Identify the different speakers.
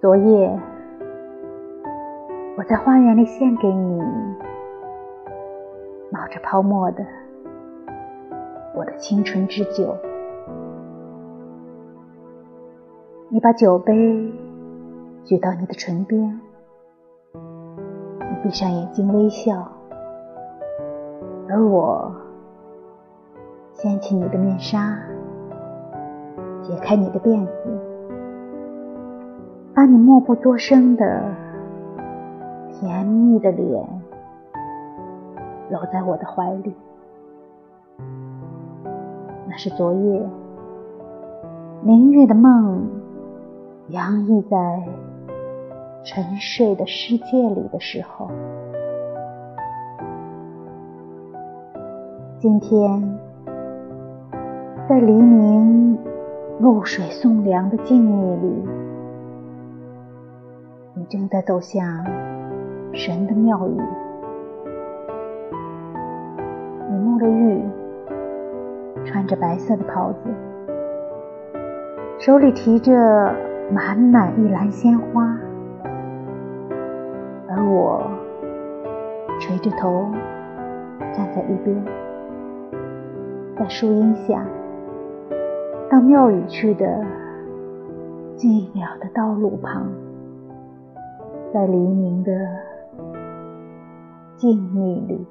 Speaker 1: 昨夜，我在花园里献给你冒着泡沫的我的青春之酒。你把酒杯举到你的唇边，你闭上眼睛微笑，而我掀起你的面纱，解开你的辫子。你默不作声的甜蜜的脸搂在我的怀里，那是昨夜明月的梦洋溢在沉睡的世界里的时候。今天在黎明露水送凉的静谧里。正在走向神的庙宇，你沐着浴，穿着白色的袍子，手里提着满满一篮鲜花，而我垂着头站在一边，在树荫下，到庙宇去的寂寥的道路旁。在黎明的静谧里。